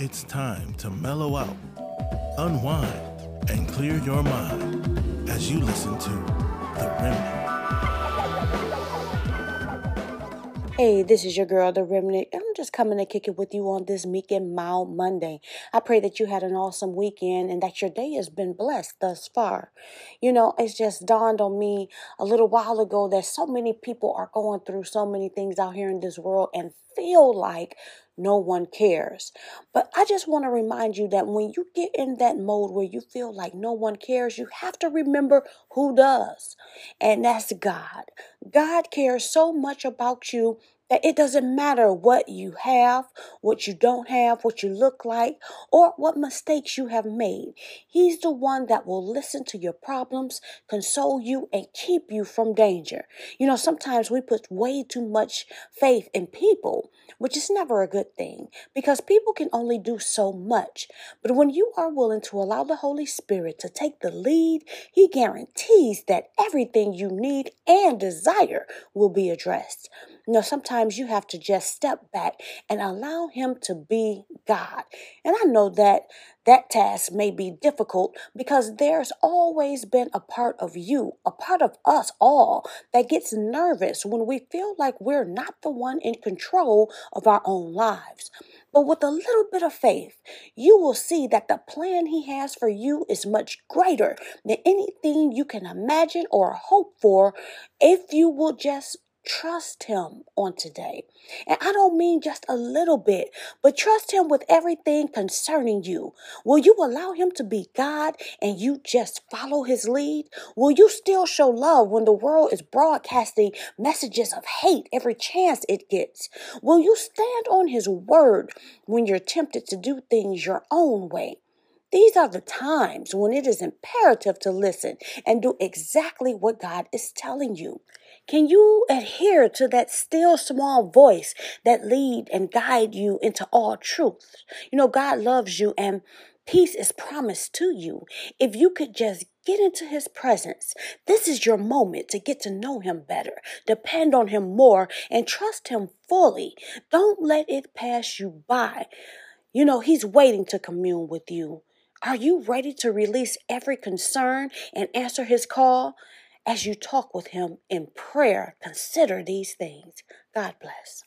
It's time to mellow out, unwind, and clear your mind as you listen to The Remnant. Hey, this is your girl, The Remnant. I'm just coming to kick it with you on this Meek and Mild Monday. I pray that you had an awesome weekend and that your day has been blessed thus far. You know, it's just dawned on me a little while ago that so many people are going through so many things out here in this world and feel like no one cares. But I just want to remind you that when you get in that mode where you feel like no one cares, you have to remember who does. And that's God. God cares so much about you it doesn't matter what you have, what you don't have, what you look like, or what mistakes you have made. He's the one that will listen to your problems, console you, and keep you from danger. You know, sometimes we put way too much faith in people, which is never a good thing because people can only do so much. But when you are willing to allow the Holy Spirit to take the lead, He guarantees that everything you need and desire will be addressed. Know, sometimes you have to just step back and allow Him to be God. And I know that that task may be difficult because there's always been a part of you, a part of us all, that gets nervous when we feel like we're not the one in control of our own lives. But with a little bit of faith, you will see that the plan He has for you is much greater than anything you can imagine or hope for if you will just trust him on today. And I don't mean just a little bit, but trust him with everything concerning you. Will you allow him to be God and you just follow his lead? Will you still show love when the world is broadcasting messages of hate every chance it gets? Will you stand on his word when you're tempted to do things your own way? These are the times when it is imperative to listen and do exactly what God is telling you. Can you adhere to that still small voice that lead and guide you into all truth? You know, God loves you and peace is promised to you. If you could just get into his presence, this is your moment to get to know him better, depend on him more, and trust him fully. Don't let it pass you by. You know, he's waiting to commune with you. Are you ready to release every concern and answer his call? As you talk with him in prayer, consider these things. God bless.